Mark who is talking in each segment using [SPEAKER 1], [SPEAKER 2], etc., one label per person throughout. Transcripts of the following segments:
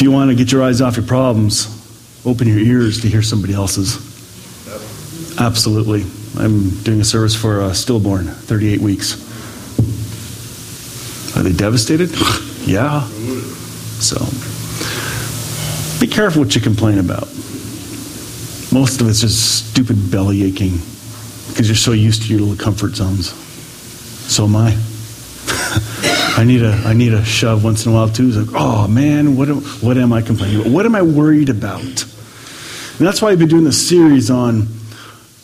[SPEAKER 1] If you want to get your eyes off your problems, open your ears to hear somebody else's. Absolutely. I'm doing a service for a stillborn, 38 weeks. Are they devastated? yeah. So, be careful what you complain about. Most of it's just stupid belly aching because you're so used to your little comfort zones. So am I. I need a I need a shove once in a while too. It's like, oh man, what am, what am I complaining about? What am I worried about? And that's why I've been doing this series on.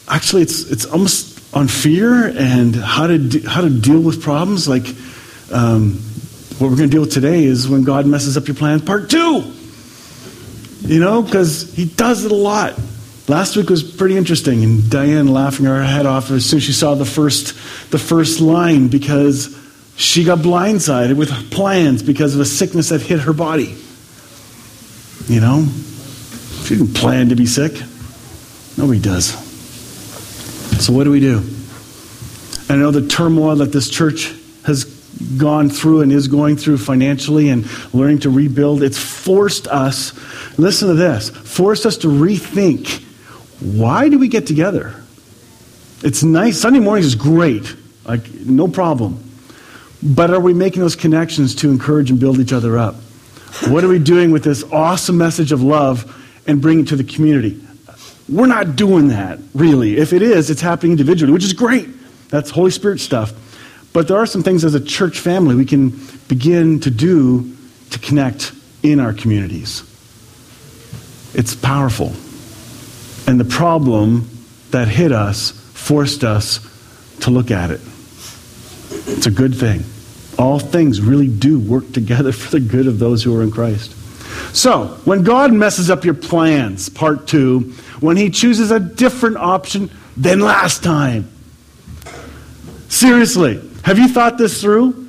[SPEAKER 1] Actually, it's it's almost on fear and how to de- how to deal with problems. Like um, what we're going to deal with today is when God messes up your plans, part two. You know, because He does it a lot. Last week was pretty interesting, and Diane laughing her head off as soon as she saw the first the first line because she got blindsided with plans because of a sickness that hit her body. You know? She didn't plan to be sick. Nobody does. So, what do we do? I know the turmoil that this church has gone through and is going through financially and learning to rebuild, it's forced us, listen to this, forced us to rethink why do we get together? It's nice. Sunday mornings is great, like, no problem. But are we making those connections to encourage and build each other up? What are we doing with this awesome message of love and bring it to the community? We're not doing that, really. If it is, it's happening individually, which is great. That's Holy Spirit stuff. But there are some things as a church family we can begin to do to connect in our communities. It's powerful. And the problem that hit us forced us to look at it. It's a good thing. All things really do work together for the good of those who are in Christ. So, when God messes up your plans, part two, when He chooses a different option than last time. Seriously, have you thought this through?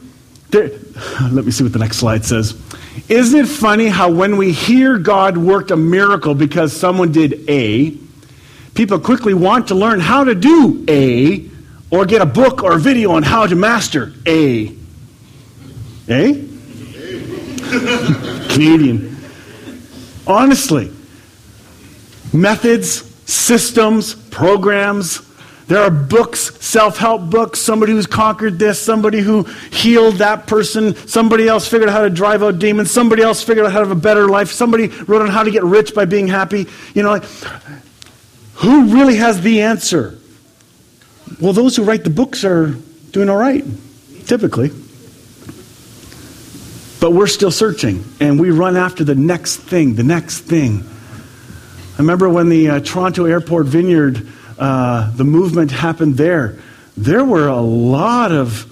[SPEAKER 1] There, let me see what the next slide says. Isn't it funny how when we hear God worked a miracle because someone did A, people quickly want to learn how to do A or get a book or a video on how to master A. Eh? Canadian. Honestly, methods, systems, programs. There are books, self help books, somebody who's conquered this, somebody who healed that person, somebody else figured out how to drive out demons, somebody else figured out how to have a better life, somebody wrote on how to get rich by being happy. You know, like, who really has the answer? Well, those who write the books are doing all right, typically. But we're still searching, and we run after the next thing, the next thing. I remember when the uh, Toronto Airport Vineyard, uh, the movement happened there. There were a lot of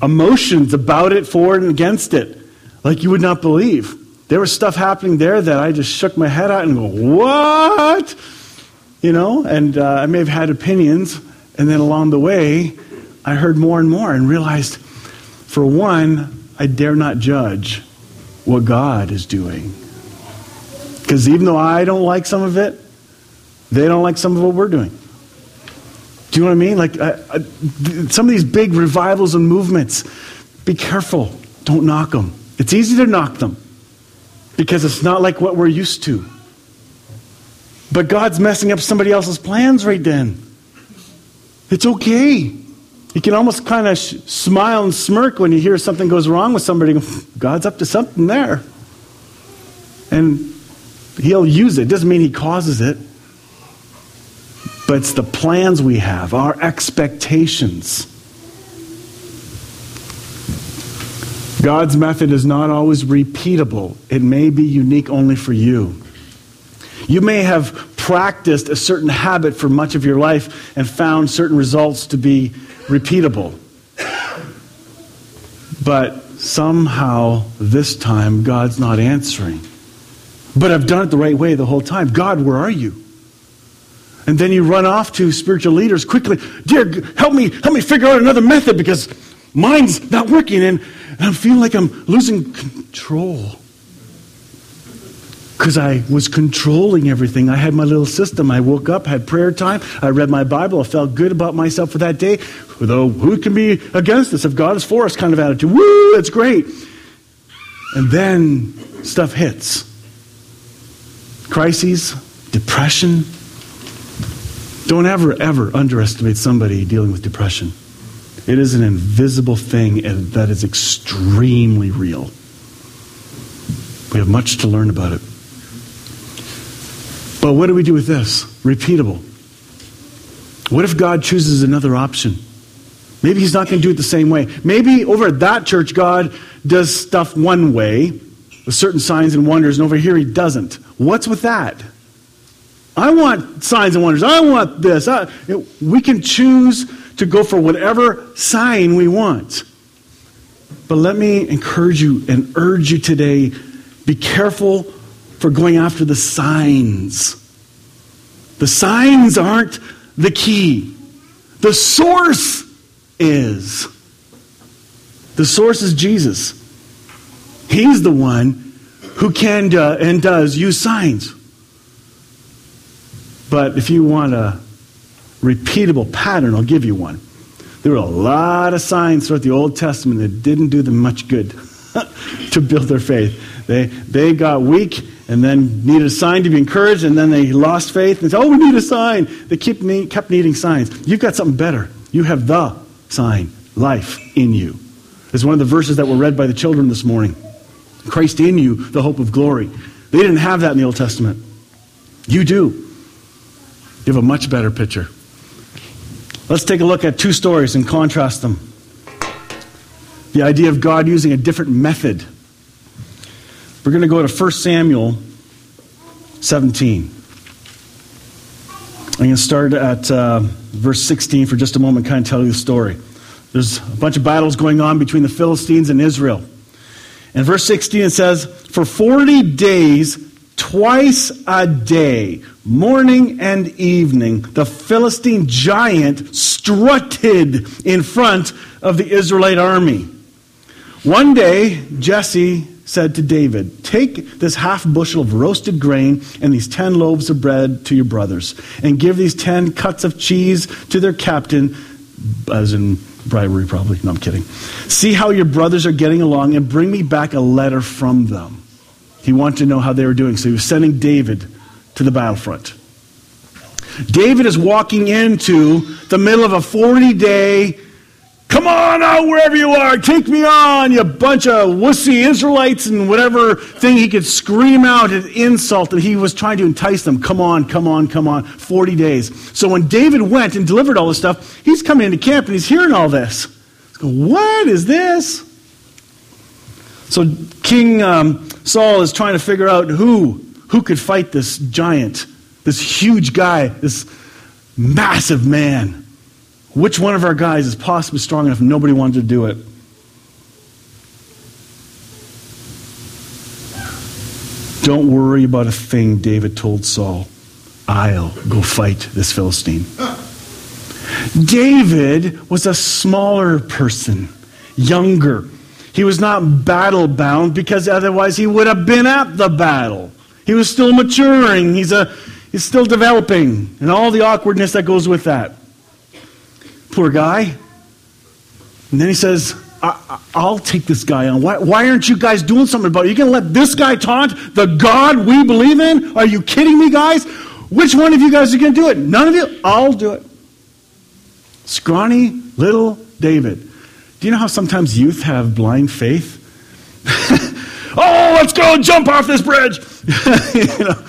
[SPEAKER 1] emotions about it, for and against it, like you would not believe. There was stuff happening there that I just shook my head at and go, "What?" You know, and uh, I may have had opinions, and then along the way, I heard more and more and realized, for one, I dare not judge what God is doing. Because even though I don't like some of it, they don't like some of what we're doing. Do you know what I mean? Like I, I, some of these big revivals and movements, be careful. Don't knock them. It's easy to knock them because it's not like what we're used to. But God's messing up somebody else's plans right then. It's okay. You can almost kind of sh- smile and smirk when you hear something goes wrong with somebody. Hmm, God's up to something there. And He'll use it. Doesn't mean He causes it. But it's the plans we have, our expectations. God's method is not always repeatable, it may be unique only for you. You may have practiced a certain habit for much of your life and found certain results to be repeatable. But somehow this time God's not answering. But I've done it the right way the whole time. God, where are you? And then you run off to spiritual leaders quickly. Dear, help me, help me figure out another method because mine's not working and, and I'm feeling like I'm losing control because I was controlling everything. I had my little system. I woke up, had prayer time, I read my Bible, I felt good about myself for that day. Though who can be against us if God is for us kind of attitude. Woo, that's great. And then stuff hits crises, depression. Don't ever, ever underestimate somebody dealing with depression. It is an invisible thing that is extremely real. We have much to learn about it. But what do we do with this? Repeatable. What if God chooses another option? Maybe He's not going to do it the same way. Maybe over at that church, God does stuff one way with certain signs and wonders, and over here He doesn't. What's with that? I want signs and wonders. I want this. I, we can choose to go for whatever sign we want. But let me encourage you and urge you today be careful for going after the signs. The signs aren't the key, the source is. The source is Jesus. He's the one who can uh, and does use signs. But if you want a repeatable pattern, I'll give you one. There were a lot of signs throughout the Old Testament that didn't do them much good to build their faith. They, they got weak and then needed a sign to be encouraged, and then they lost faith and said, Oh, we need a sign. They keep, kept needing signs. You've got something better. You have the sign, life in you. It's one of the verses that were read by the children this morning. Christ in you, the hope of glory. They didn't have that in the Old Testament. You do. You have a much better picture. Let's take a look at two stories and contrast them. The idea of God using a different method. We're going to go to 1 Samuel 17. I'm going to start at uh, verse 16 for just a moment, kind of tell you the story. There's a bunch of battles going on between the Philistines and Israel. In verse 16, it says, For 40 days, twice a day, morning and evening, the Philistine giant strutted in front of the Israelite army. One day, Jesse said to David, Take this half bushel of roasted grain and these ten loaves of bread to your brothers, and give these ten cuts of cheese to their captain, as in bribery, probably. No, I'm kidding. See how your brothers are getting along, and bring me back a letter from them. He wanted to know how they were doing, so he was sending David to the battlefront. David is walking into the middle of a 40 day, come on out wherever you are, take me on, you bunch of wussy Israelites and whatever thing he could scream out an insult that he was trying to entice them. Come on, come on, come on. 40 days. So when David went and delivered all this stuff, he's coming into camp and he's hearing all this. He's going, what is this? So King um, Saul is trying to figure out who who could fight this giant, this huge guy, this massive man. Which one of our guys is possibly strong enough? Nobody wanted to do it. Don't worry about a thing, David told Saul. I'll go fight this Philistine. David was a smaller person, younger. He was not battle bound because otherwise he would have been at the battle. He was still maturing. He's, a, he's still developing, and all the awkwardness that goes with that. Poor guy. And then he says, I, will take this guy on. Why, why aren't you guys doing something about it? You're you going to let this guy taunt the God we believe in? Are you kidding me, guys? Which one of you guys are going to do it? None of you? I'll do it. Scrawny little David. Do you know how sometimes youth have blind faith? oh, let's go jump off this bridge. you know.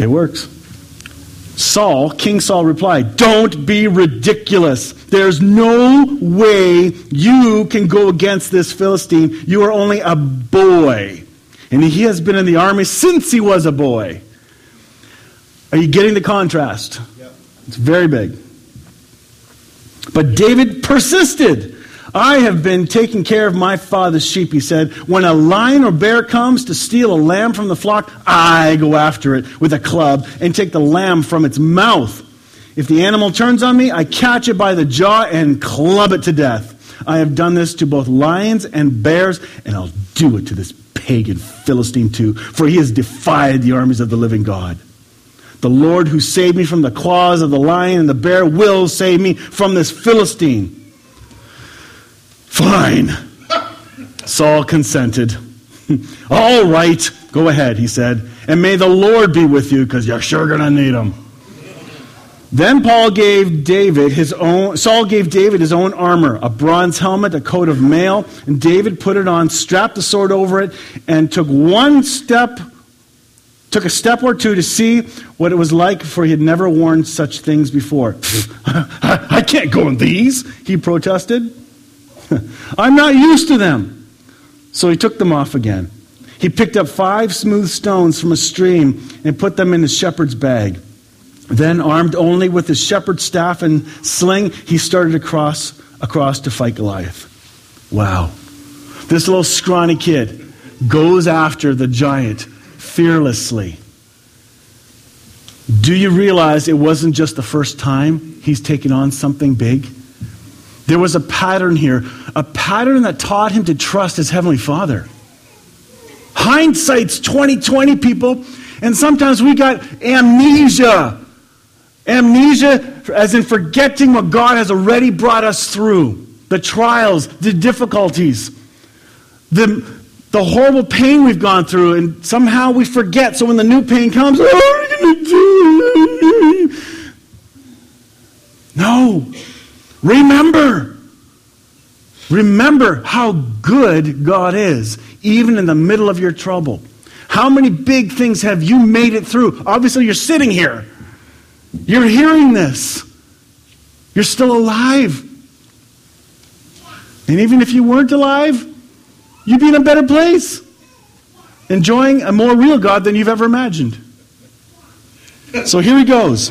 [SPEAKER 1] It works. Saul, King Saul replied, Don't be ridiculous. There's no way you can go against this Philistine. You are only a boy. And he has been in the army since he was a boy. Are you getting the contrast? Yep. It's very big. But David persisted. I have been taking care of my father's sheep, he said. When a lion or bear comes to steal a lamb from the flock, I go after it with a club and take the lamb from its mouth. If the animal turns on me, I catch it by the jaw and club it to death. I have done this to both lions and bears, and I'll do it to this pagan Philistine too, for he has defied the armies of the living God. The Lord who saved me from the claws of the lion and the bear will save me from this Philistine. Fine. Saul consented. All right, go ahead, he said. And may the Lord be with you, because you're sure going to need him. Then Paul gave David his own Saul gave David his own armor, a bronze helmet, a coat of mail, and David put it on, strapped the sword over it, and took one step took a step or two to see what it was like, for he had never worn such things before. I can't go in these, he protested. I'm not used to them. So he took them off again. He picked up five smooth stones from a stream and put them in his shepherd's bag. Then, armed only with his shepherd's staff and sling, he started across, across to fight Goliath. Wow. This little scrawny kid goes after the giant fearlessly. Do you realize it wasn't just the first time he's taken on something big? There was a pattern here, a pattern that taught him to trust his heavenly Father. Hindsight's 2020 people, and sometimes we got amnesia Amnesia, as in forgetting what God has already brought us through the trials, the difficulties, the, the horrible pain we've gone through, and somehow we forget. So when the new pain comes, oh, what are going to do? No. Remember. Remember how good God is, even in the middle of your trouble. How many big things have you made it through? Obviously, you're sitting here. You're hearing this. You're still alive. And even if you weren't alive, you'd be in a better place, enjoying a more real God than you've ever imagined. So here he goes.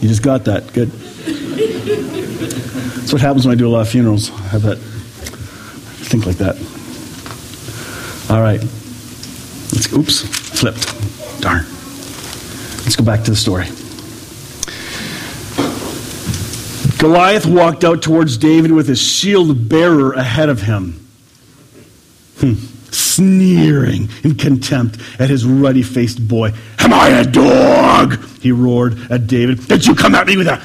[SPEAKER 1] You just got that. Good. That's what happens when I do a lot of funerals. I have that. Think like that. All right. Let's, oops. Flipped. Darn. Let's go back to the story. Goliath walked out towards David with his shield bearer ahead of him, hmm. sneering in contempt at his ruddy faced boy. Am I a dog? He roared at David. Did you come at me with a?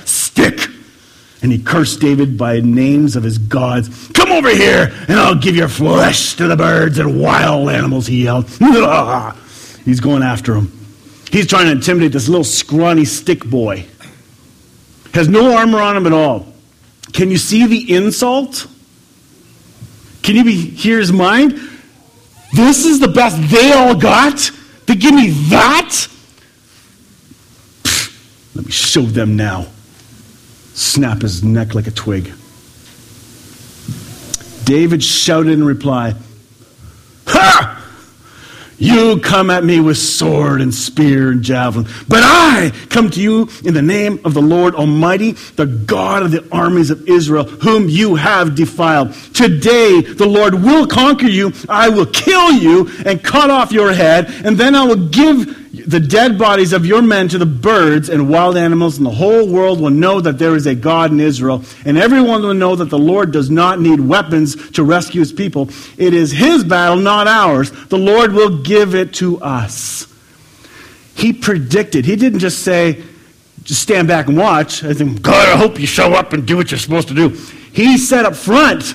[SPEAKER 1] And he cursed David by names of his gods. Come over here, and I'll give your flesh to the birds and wild animals, he yelled. He's going after him. He's trying to intimidate this little scrawny stick boy. Has no armor on him at all. Can you see the insult? Can you be, hear his mind? This is the best they all got? They give me that? Pfft, let me show them now. Snap his neck like a twig. David shouted in reply, Ha! You come at me with sword and spear and javelin, but I come to you in the name of the Lord Almighty, the God of the armies of Israel, whom you have defiled. Today the Lord will conquer you. I will kill you and cut off your head, and then I will give the dead bodies of your men to the birds and wild animals, and the whole world will know that there is a God in Israel. And everyone will know that the Lord does not need weapons to rescue his people. It is his battle, not ours. The Lord will give it to us. He predicted. He didn't just say, just stand back and watch. I think, God, I hope you show up and do what you're supposed to do. He said up front,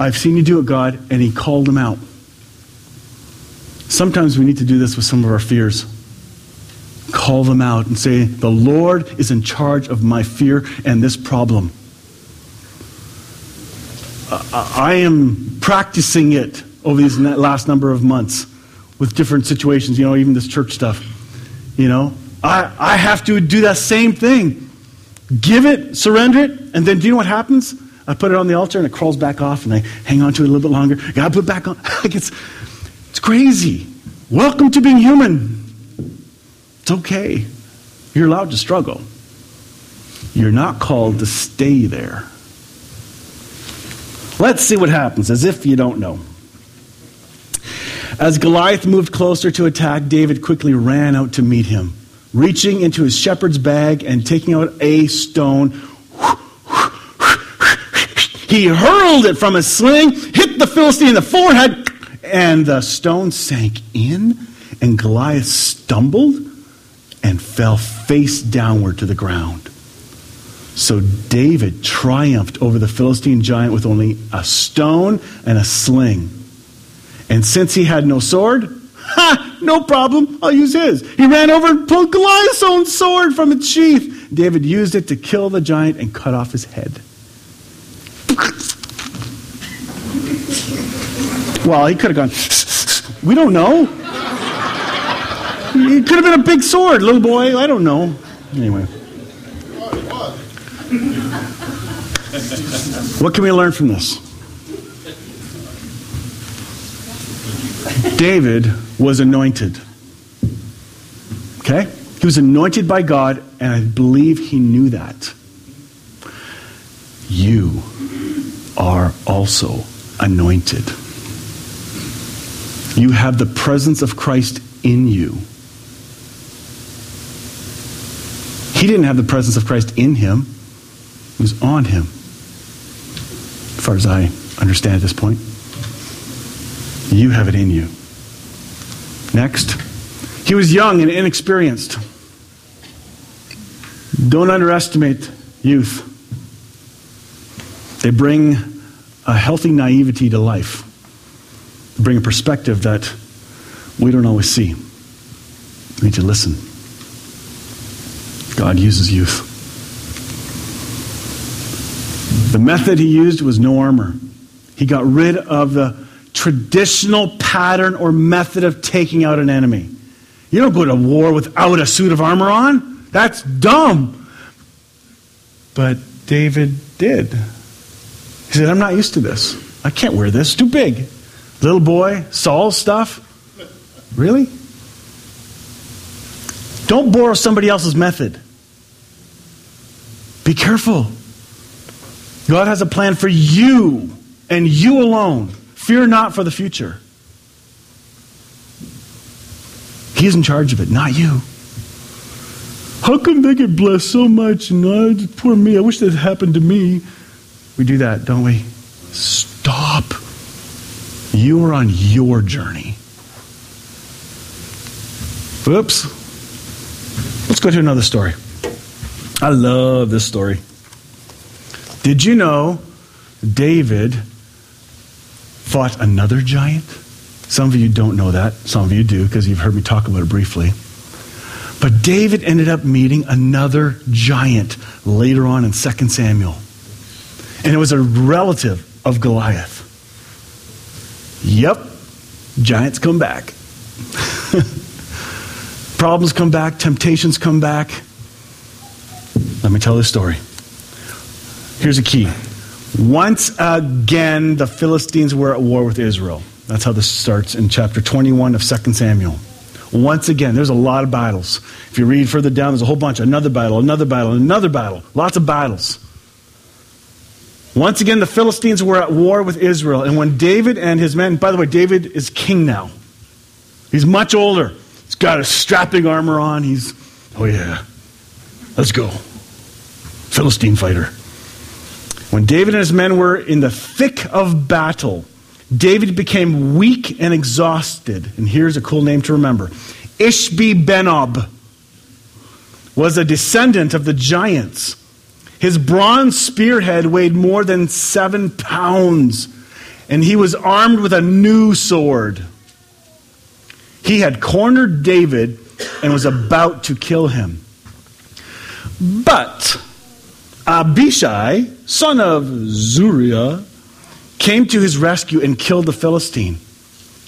[SPEAKER 1] I've seen you do it, God, and he called them out. Sometimes we need to do this with some of our fears. Call them out and say, The Lord is in charge of my fear and this problem. I am practicing it over these last number of months with different situations, you know, even this church stuff. You know, I, I have to do that same thing. Give it, surrender it, and then do you know what happens? I put it on the altar and it crawls back off and I hang on to it a little bit longer. God put it back on. it's, it's crazy. Welcome to being human. It's okay. You're allowed to struggle. You're not called to stay there. Let's see what happens, as if you don't know. As Goliath moved closer to attack, David quickly ran out to meet him. Reaching into his shepherd's bag and taking out a stone, he hurled it from his sling, hit the Philistine in the forehead, and the stone sank in, and Goliath stumbled and fell face downward to the ground. So David triumphed over the Philistine giant with only a stone and a sling. And since he had no sword, ha, no problem, I'll use his. He ran over and pulled Goliath's own sword from its sheath. David used it to kill the giant and cut off his head. Well, he could have gone, we don't know. It could have been a big sword, little boy. I don't know. Anyway. What can we learn from this? David was anointed. Okay? He was anointed by God, and I believe he knew that. You are also anointed. You have the presence of Christ in you. He didn't have the presence of Christ in him, it was on him, as far as I understand at this point. You have it in you. Next, he was young and inexperienced. Don't underestimate youth. They bring a healthy naivety to life, bring a perspective that we don't always see. We need to listen. God uses youth. The method he used was no armor. He got rid of the traditional pattern or method of taking out an enemy. You don't go to war without a suit of armor on. That's dumb. But David did. He said, I'm not used to this. I can't wear this. Too big. Little boy, Saul stuff. Really? Don't borrow somebody else's method. Be careful. God has a plan for you and you alone. Fear not for the future. He's in charge of it, not you. How come they get blessed so much and I, poor me, I wish that happened to me? We do that, don't we? You are on your journey. Whoops. Let's go to another story. I love this story. Did you know David fought another giant? Some of you don't know that. Some of you do because you've heard me talk about it briefly. But David ended up meeting another giant later on in 2 Samuel. And it was a relative of Goliath. Yep, giants come back. Problems come back, temptations come back. Let me tell this story. Here's a key. Once again, the Philistines were at war with Israel. That's how this starts in chapter 21 of 2 Samuel. Once again, there's a lot of battles. If you read further down, there's a whole bunch. Another battle, another battle, another battle. Lots of battles. Once again, the Philistines were at war with Israel. And when David and his men, by the way, David is king now. He's much older. He's got a strapping armor on. He's, oh yeah, let's go. Philistine fighter. When David and his men were in the thick of battle, David became weak and exhausted. And here's a cool name to remember Ishbi Benob was a descendant of the giants. His bronze spearhead weighed more than seven pounds, and he was armed with a new sword. He had cornered David and was about to kill him. But Abishai, son of Zeruiah, came to his rescue and killed the Philistine.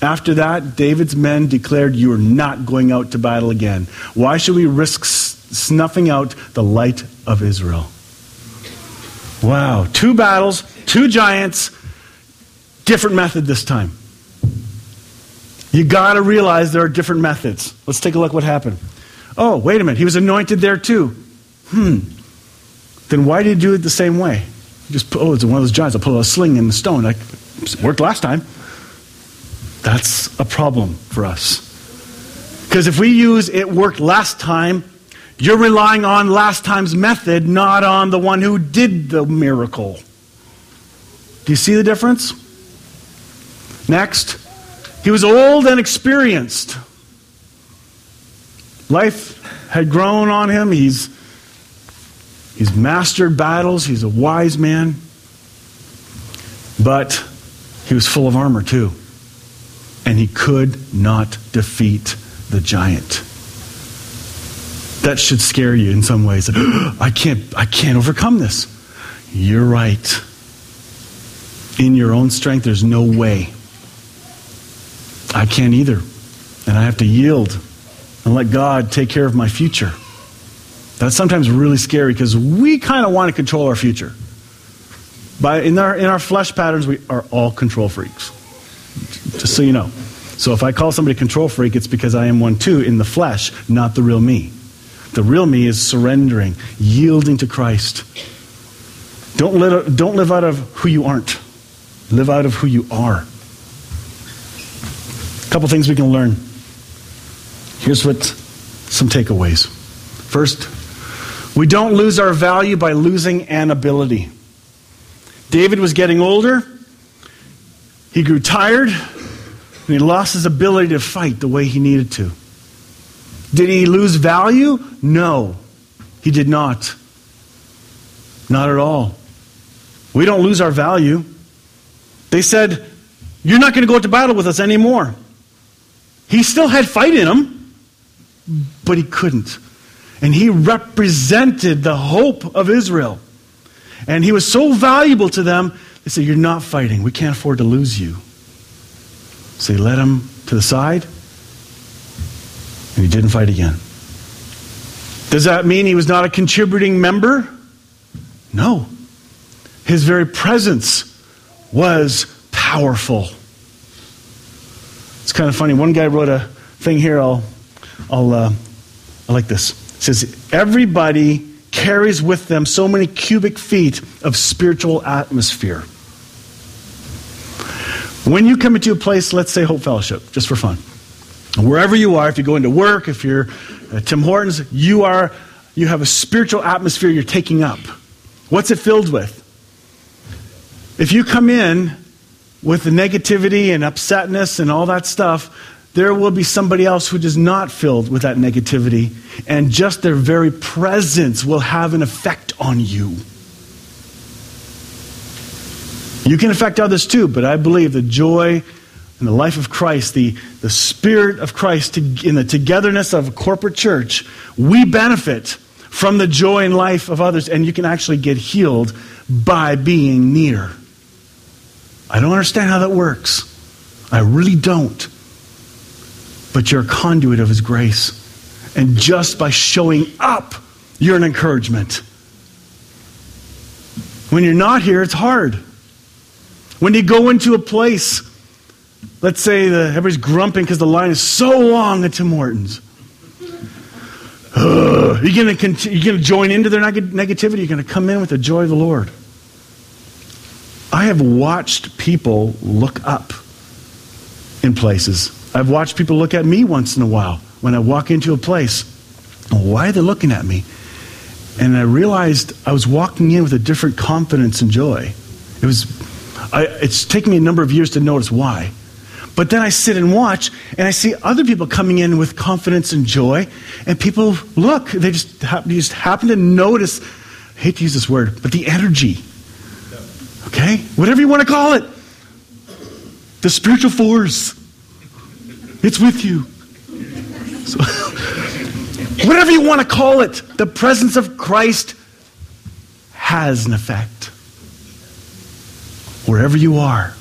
[SPEAKER 1] After that, David's men declared, You are not going out to battle again. Why should we risk snuffing out the light of Israel? Wow. Two battles, two giants, different method this time. You got to realize there are different methods. Let's take a look what happened. Oh, wait a minute. He was anointed there too. Hmm. Then why did he do it the same way? Just oh, it's one of those giants. I'll put a sling in the stone. Like worked last time. That's a problem for us. Because if we use it worked last time, you're relying on last time's method, not on the one who did the miracle. Do you see the difference? Next, he was old and experienced. Life had grown on him. He's He's mastered battles. He's a wise man. But he was full of armor too. And he could not defeat the giant. That should scare you in some ways. I can't I can't overcome this. You're right. In your own strength there's no way. I can't either. And I have to yield and let God take care of my future. That's sometimes really scary because we kind of want to control our future. But in our, in our flesh patterns, we are all control freaks. Just so you know. So if I call somebody control freak, it's because I am one too in the flesh, not the real me. The real me is surrendering, yielding to Christ. Don't live, don't live out of who you aren't. Live out of who you are. A couple things we can learn. Here's what some takeaways. First, we don't lose our value by losing an ability. David was getting older. He grew tired, and he lost his ability to fight the way he needed to. Did he lose value? No, he did not. Not at all. We don't lose our value. They said, You're not going to go to battle with us anymore. He still had fight in him, but he couldn't. And he represented the hope of Israel. And he was so valuable to them, they said, You're not fighting. We can't afford to lose you. So they led him to the side, and he didn't fight again. Does that mean he was not a contributing member? No. His very presence was powerful. It's kind of funny. One guy wrote a thing here. I'll, I'll, uh, I like this. It says, Everybody carries with them so many cubic feet of spiritual atmosphere. When you come into a place, let's say Hope Fellowship, just for fun, wherever you are, if you go into work, if you're at Tim Hortons, you are you have a spiritual atmosphere you're taking up. What's it filled with? If you come in with the negativity and upsetness and all that stuff, there will be somebody else who is not filled with that negativity, and just their very presence will have an effect on you. You can affect others too, but I believe the joy and the life of Christ, the, the spirit of Christ, in the togetherness of a corporate church, we benefit from the joy and life of others, and you can actually get healed by being near. I don't understand how that works. I really don't. But you're a conduit of His grace. And just by showing up, you're an encouragement. When you're not here, it's hard. When you go into a place, let's say the, everybody's grumping because the line is so long at Tim Hortons. You're to join into their neg- negativity. You're going to come in with the joy of the Lord. I have watched people look up in places. I've watched people look at me once in a while when I walk into a place. Why are they looking at me? And I realized I was walking in with a different confidence and joy. It was, I, it's taken me a number of years to notice why. But then I sit and watch, and I see other people coming in with confidence and joy, and people look. They just, happen, just happen to notice, I hate to use this word, but the energy. Okay? Whatever you want to call it. The spiritual force. It's with you. So, whatever you want to call it, the presence of Christ has an effect. Wherever you are.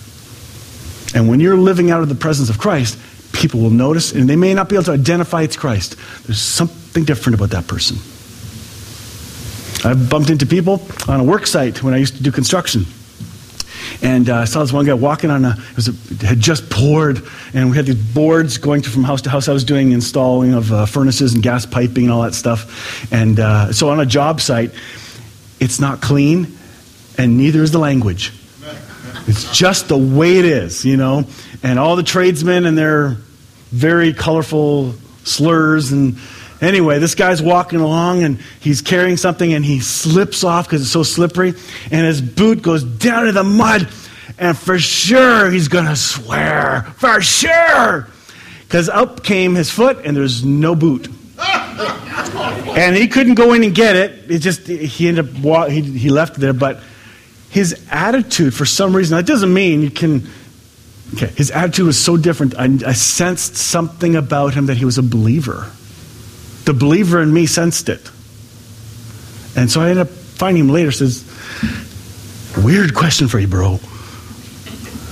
[SPEAKER 1] And when you're living out of the presence of Christ, people will notice, and they may not be able to identify it's Christ. There's something different about that person. I've bumped into people on a work site when I used to do construction. And uh, I saw this one guy walking on a, it, was a, it had just poured, and we had these boards going from house to house. I was doing installing of uh, furnaces and gas piping and all that stuff. And uh, so on a job site, it's not clean, and neither is the language. It's just the way it is, you know. And all the tradesmen and their very colorful slurs and Anyway, this guy's walking along and he's carrying something and he slips off because it's so slippery and his boot goes down in the mud and for sure he's going to swear. For sure. Because up came his foot and there's no boot. and he couldn't go in and get it. It just he ended up he he left there, but his attitude for some reason that doesn't mean you can. Okay, his attitude was so different. I, I sensed something about him that he was a believer. The believer in me sensed it, and so I ended up finding him later. Says, "Weird question for you, bro.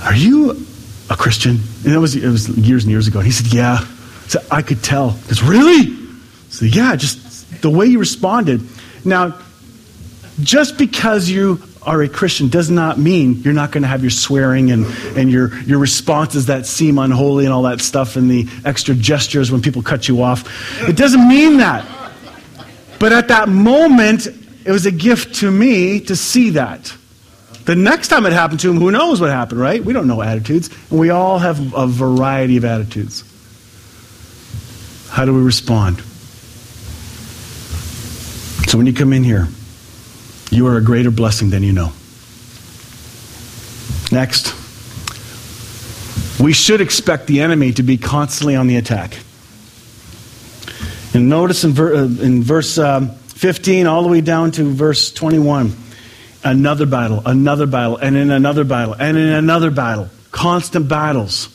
[SPEAKER 1] Are you a Christian?" And it was it was years and years ago. And he said, "Yeah." So I could tell. Because really? So yeah, just the way you responded. Now, just because you are a Christian does not mean you're not going to have your swearing and, and your, your responses that seem unholy and all that stuff and the extra gestures when people cut you off. It doesn't mean that. But at that moment, it was a gift to me to see that. The next time it happened to him, who knows what happened, right? We don't know attitudes. And we all have a variety of attitudes. How do we respond? So when you come in here, you are a greater blessing than you know. Next, we should expect the enemy to be constantly on the attack. And notice in, ver- uh, in verse um, 15 all the way down to verse 21 another battle, another battle, and in another battle, and in another battle. Constant battles.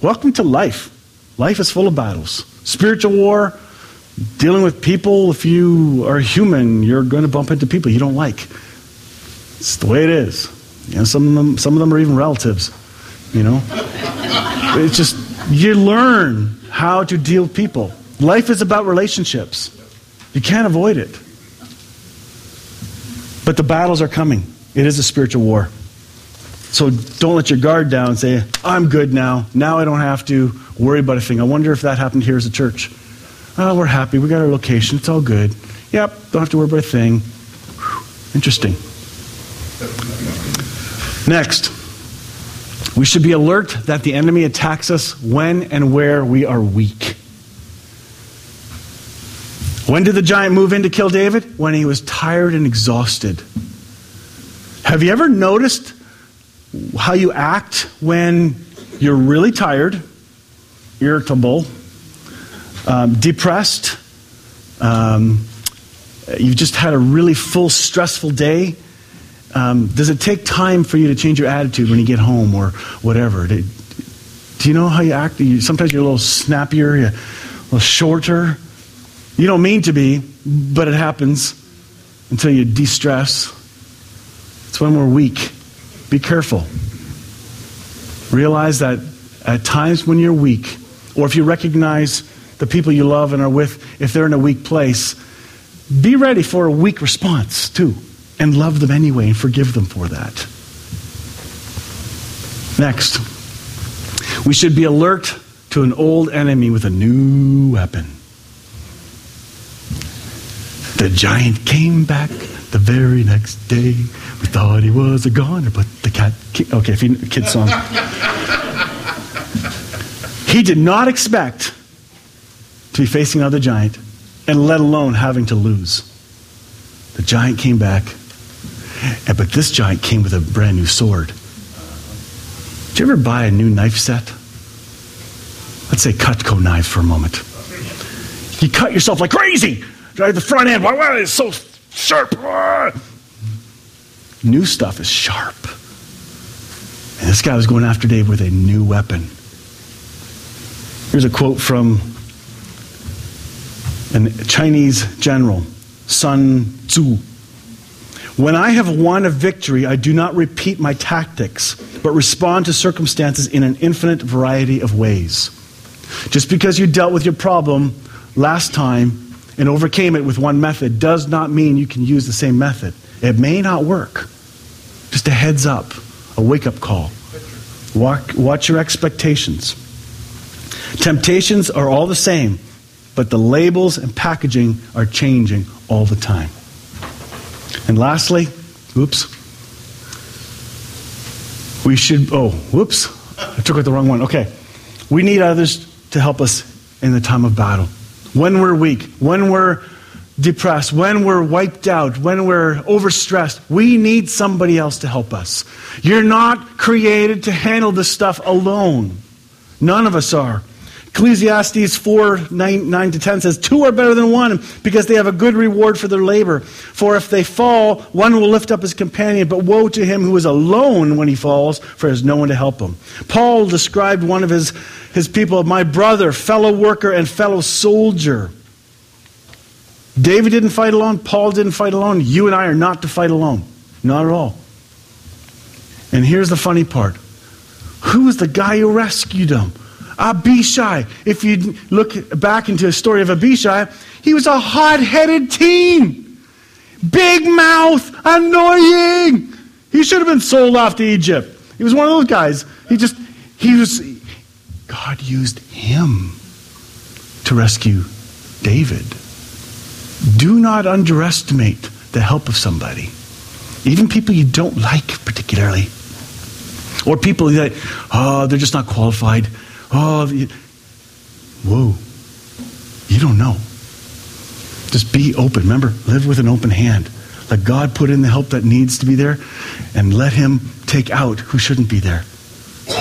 [SPEAKER 1] Welcome to life. Life is full of battles. Spiritual war, dealing with people. If you are human, you're going to bump into people you don't like. It's the way it is. You know, some of them, some of them are even relatives. You know, it's just you learn how to deal with people. Life is about relationships. You can't avoid it. But the battles are coming. It is a spiritual war. So don't let your guard down and say, I'm good now. Now I don't have to worry about a thing. I wonder if that happened here as a church. Oh, we're happy. We got our location. It's all good. Yep, don't have to worry about a thing. Whew. Interesting. Next, we should be alert that the enemy attacks us when and where we are weak. When did the giant move in to kill David? When he was tired and exhausted. Have you ever noticed how you act when you're really tired, irritable, um, depressed, um, you've just had a really full, stressful day. Um, does it take time for you to change your attitude when you get home or whatever? Do, do you know how you act? You, sometimes you're a little snappier, you're a little shorter. You don't mean to be, but it happens until you de stress. It's when we're weak. Be careful. Realize that at times when you're weak, or if you recognize the people you love and are with, if they're in a weak place, be ready for a weak response too, and love them anyway and forgive them for that. Next, we should be alert to an old enemy with a new weapon. The giant came back the very next day. We thought he was a goner, but the cat. Okay, if you kid song. he did not expect to be facing another giant, and let alone having to lose. The giant came back, and, but this giant came with a brand new sword. Did you ever buy a new knife set? Let's say Cutco knives for a moment. You cut yourself like crazy. Drive the front end. Why, why it's so sharp? New stuff is sharp. And this guy was going after Dave with a new weapon. Here's a quote from a Chinese general, Sun Tzu. When I have won a victory, I do not repeat my tactics, but respond to circumstances in an infinite variety of ways. Just because you dealt with your problem last time and overcame it with one method does not mean you can use the same method. It may not work. Just a heads up, a wake up call. Watch, watch your expectations. Temptations are all the same, but the labels and packaging are changing all the time. And lastly, oops, we should, oh, whoops, I took out the wrong one. Okay. We need others to help us in the time of battle. When we're weak, when we're depressed, when we're wiped out, when we're overstressed, we need somebody else to help us. You're not created to handle this stuff alone. None of us are. Ecclesiastes 4 9, 9, to 10 says, Two are better than one because they have a good reward for their labor. For if they fall, one will lift up his companion, but woe to him who is alone when he falls, for there's no one to help him. Paul described one of his, his people, my brother, fellow worker, and fellow soldier. David didn't fight alone. Paul didn't fight alone. You and I are not to fight alone. Not at all. And here's the funny part who was the guy who rescued him? Abishai. If you look back into the story of Abishai, he was a hot headed teen. Big mouth, annoying. He should have been sold off to Egypt. He was one of those guys. He just, he was, God used him to rescue David. Do not underestimate the help of somebody, even people you don't like particularly. Or people that, oh, they're just not qualified. Oh, you, whoa. You don't know. Just be open. Remember, live with an open hand. Let God put in the help that needs to be there and let Him take out who shouldn't be there.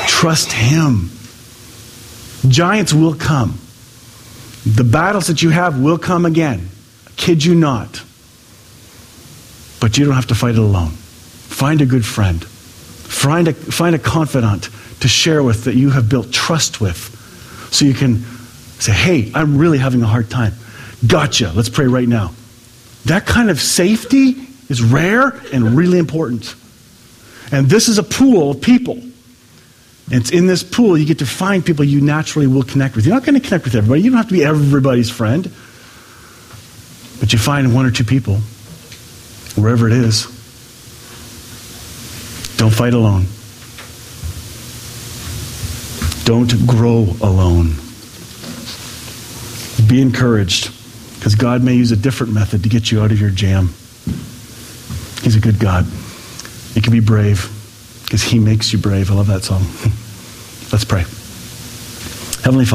[SPEAKER 1] Trust Him. Giants will come. The battles that you have will come again. Kid you not. But you don't have to fight it alone. Find a good friend. Find a, find a confidant to share with that you have built trust with so you can say, hey, I'm really having a hard time. Gotcha. Let's pray right now. That kind of safety is rare and really important. And this is a pool of people. And it's in this pool you get to find people you naturally will connect with. You're not going to connect with everybody. You don't have to be everybody's friend. But you find one or two people, wherever it is. Don't fight alone. Don't grow alone. Be encouraged because God may use a different method to get you out of your jam. He's a good God. You can be brave because He makes you brave. I love that song. Let's pray. Heavenly Father,